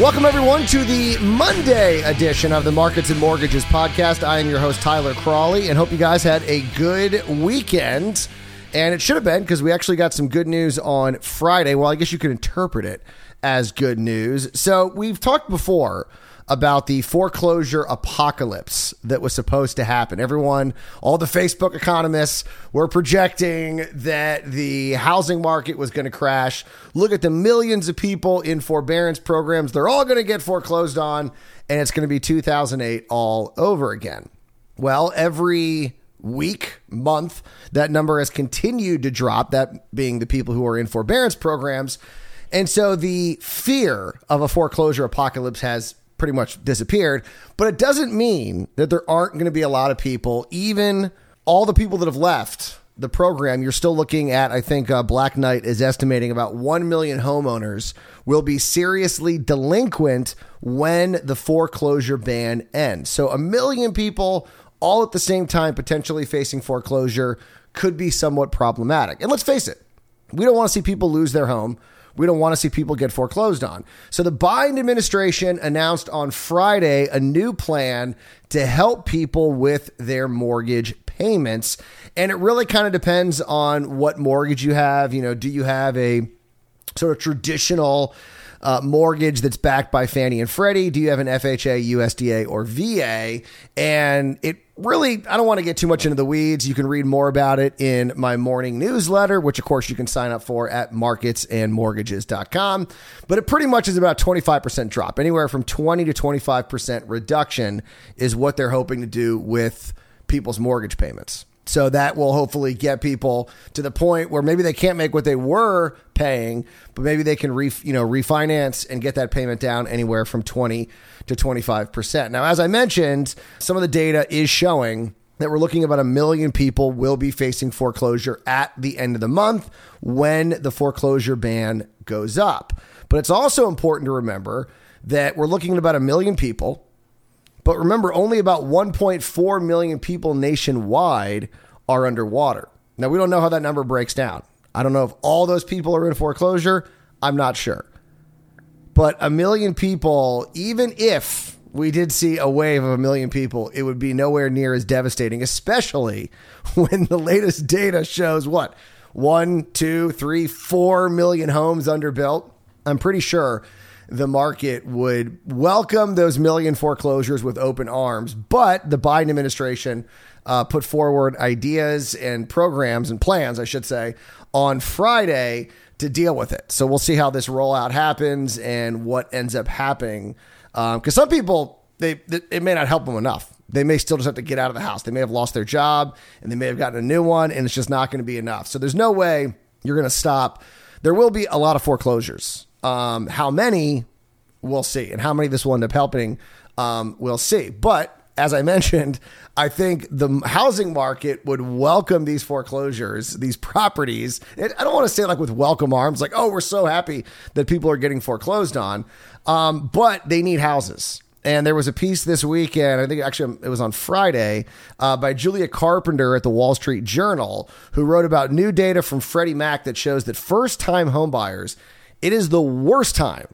Welcome, everyone, to the Monday edition of the Markets and Mortgages podcast. I am your host, Tyler Crawley, and hope you guys had a good weekend. And it should have been because we actually got some good news on Friday. Well, I guess you could interpret it as good news. So, we've talked before about the foreclosure apocalypse that was supposed to happen. Everyone, all the Facebook economists were projecting that the housing market was going to crash. Look at the millions of people in forbearance programs. They're all going to get foreclosed on, and it's going to be 2008 all over again. Well, every week, month, that number has continued to drop, that being the people who are in forbearance programs. And so the fear of a foreclosure apocalypse has pretty much disappeared. But it doesn't mean that there aren't going to be a lot of people, even all the people that have left the program. You're still looking at, I think uh, Black Knight is estimating about 1 million homeowners will be seriously delinquent when the foreclosure ban ends. So a million people all at the same time potentially facing foreclosure could be somewhat problematic. And let's face it, we don't want to see people lose their home. We don't want to see people get foreclosed on. So the Biden administration announced on Friday a new plan to help people with their mortgage payments. And it really kind of depends on what mortgage you have. You know, do you have a sort of traditional uh, mortgage that's backed by Fannie and Freddie? Do you have an FHA, USDA, or VA? And it really, I don't want to get too much into the weeds. You can read more about it in my morning newsletter, which of course you can sign up for at marketsandmortgages.com. But it pretty much is about 25% drop. Anywhere from 20 to 25% reduction is what they're hoping to do with people's mortgage payments. So that will hopefully get people to the point where maybe they can't make what they were paying, but maybe they can re, you know refinance and get that payment down anywhere from 20 to 25%. Now, as I mentioned, some of the data is showing that we're looking about a million people will be facing foreclosure at the end of the month when the foreclosure ban goes up. But it's also important to remember that we're looking at about a million people but remember, only about 1.4 million people nationwide are underwater. Now, we don't know how that number breaks down. I don't know if all those people are in foreclosure. I'm not sure. But a million people, even if we did see a wave of a million people, it would be nowhere near as devastating, especially when the latest data shows what? One, two, three, four million homes underbuilt. I'm pretty sure the market would welcome those million foreclosures with open arms. But the Biden administration uh, put forward ideas and programs and plans, I should say, on Friday to deal with it. So we'll see how this rollout happens and what ends up happening. Because um, some people, they it may not help them enough. They may still just have to get out of the house. They may have lost their job and they may have gotten a new one, and it's just not going to be enough. So there's no way you're going to stop. There will be a lot of foreclosures um, how many, we'll see. And how many this will end up helping, um, we'll see. But as I mentioned, I think the housing market would welcome these foreclosures, these properties. I don't want to say like with welcome arms, like, oh, we're so happy that people are getting foreclosed on. Um, but they need houses. And there was a piece this weekend, I think actually it was on Friday, uh, by Julia Carpenter at the Wall Street Journal, who wrote about new data from Freddie Mac that shows that first time homebuyers it is the worst time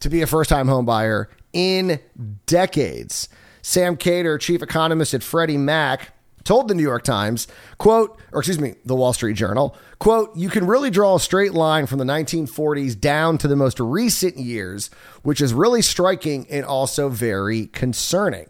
to be a first time home buyer in decades. Sam Khater, chief economist at Freddie Mac, told the New York Times, quote, or excuse me, the Wall Street Journal, quote, you can really draw a straight line from the 1940s down to the most recent years, which is really striking and also very concerning.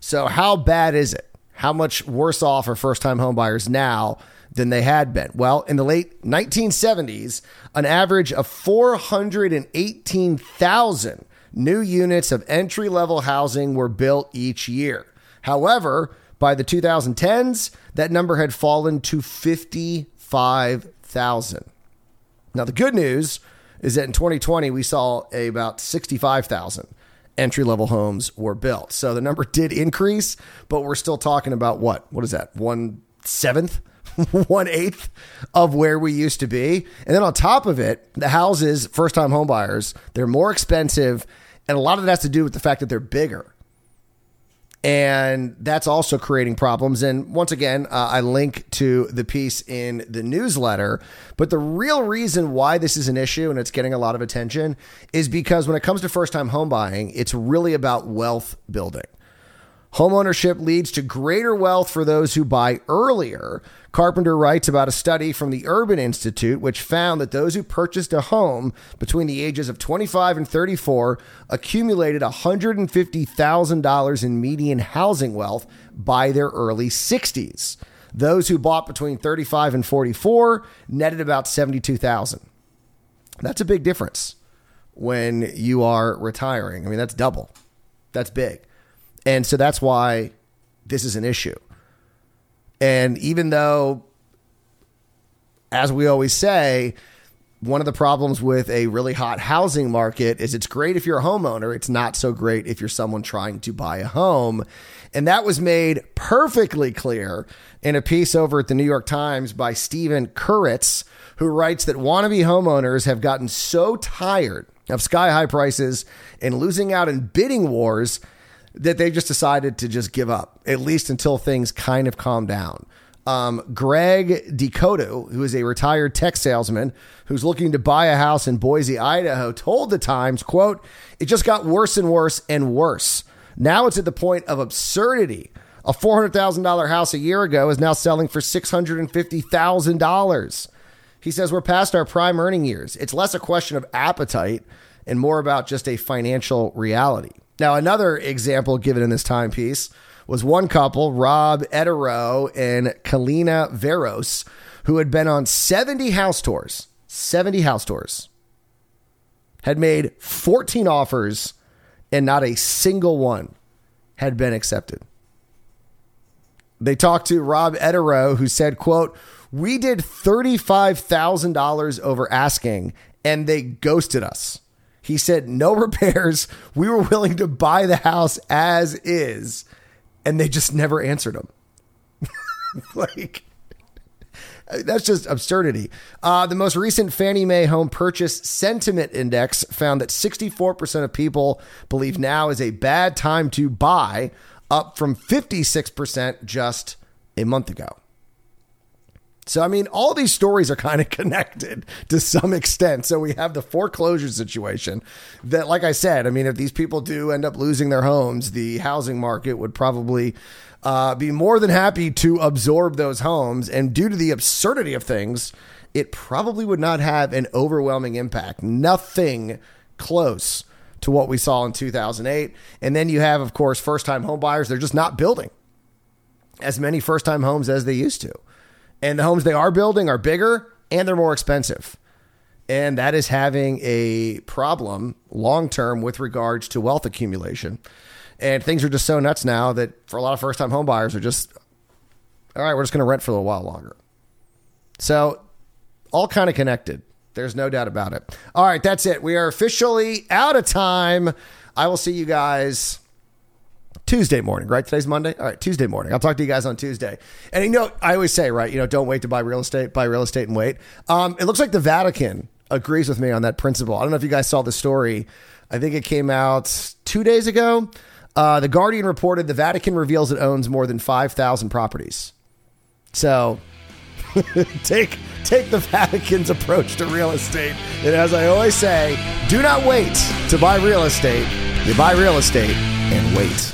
So, how bad is it? How much worse off are first time homebuyers now than they had been. Well, in the late 1970s, an average of 418,000 new units of entry level housing were built each year. However, by the 2010s, that number had fallen to 55,000. Now, the good news is that in 2020, we saw about 65,000 entry level homes were built. So the number did increase, but we're still talking about what? What is that? One seventh one eighth of where we used to be. And then on top of it, the houses, first time homebuyers, they're more expensive. And a lot of that has to do with the fact that they're bigger. And that's also creating problems. And once again, uh, I link to the piece in the newsletter. But the real reason why this is an issue and it's getting a lot of attention is because when it comes to first time home buying, it's really about wealth building. Homeownership leads to greater wealth for those who buy earlier. Carpenter writes about a study from the Urban Institute, which found that those who purchased a home between the ages of 25 and 34 accumulated $150,000 in median housing wealth by their early 60s. Those who bought between 35 and 44 netted about 72,000. That's a big difference when you are retiring. I mean, that's double. That's big. And so that's why this is an issue. And even though, as we always say, one of the problems with a really hot housing market is it's great if you're a homeowner. It's not so great if you're someone trying to buy a home. And that was made perfectly clear in a piece over at the New York Times by Stephen Kuritz, who writes that wannabe homeowners have gotten so tired of sky high prices and losing out in bidding wars that they just decided to just give up, at least until things kind of calm down. Um, Greg Decoto, who is a retired tech salesman who's looking to buy a house in Boise, Idaho, told the Times, quote, it just got worse and worse and worse. Now it's at the point of absurdity. A $400,000 house a year ago is now selling for $650,000. He says we're past our prime earning years. It's less a question of appetite and more about just a financial reality. Now, another example given in this timepiece was one couple, Rob Edero and Kalina Veros, who had been on 70 house tours, 70 house tours, had made 14 offers, and not a single one had been accepted. They talked to Rob Edero, who said, quote, we did $35,000 over asking and they ghosted us. He said, no repairs. We were willing to buy the house as is. And they just never answered him. like, that's just absurdity. Uh, the most recent Fannie Mae Home Purchase Sentiment Index found that 64% of people believe now is a bad time to buy, up from 56% just a month ago. So, I mean, all these stories are kind of connected to some extent. So, we have the foreclosure situation that, like I said, I mean, if these people do end up losing their homes, the housing market would probably uh, be more than happy to absorb those homes. And due to the absurdity of things, it probably would not have an overwhelming impact. Nothing close to what we saw in 2008. And then you have, of course, first time home buyers. They're just not building as many first time homes as they used to. And the homes they are building are bigger and they're more expensive. And that is having a problem long term with regards to wealth accumulation. And things are just so nuts now that for a lot of first time home buyers are just, all right, we're just going to rent for a little while longer. So, all kind of connected. There's no doubt about it. All right, that's it. We are officially out of time. I will see you guys Tuesday morning, right? Today's Monday. All right, Tuesday morning. I'll talk to you guys on Tuesday. And you know, I always say, right, you know, don't wait to buy real estate, buy real estate and wait. Um, it looks like the Vatican agrees with me on that principle. I don't know if you guys saw the story. I think it came out two days ago. Uh, the Guardian reported the Vatican reveals it owns more than 5,000 properties. So take take the Vatican's approach to real estate. And as I always say, do not wait to buy real estate. You buy real estate and wait.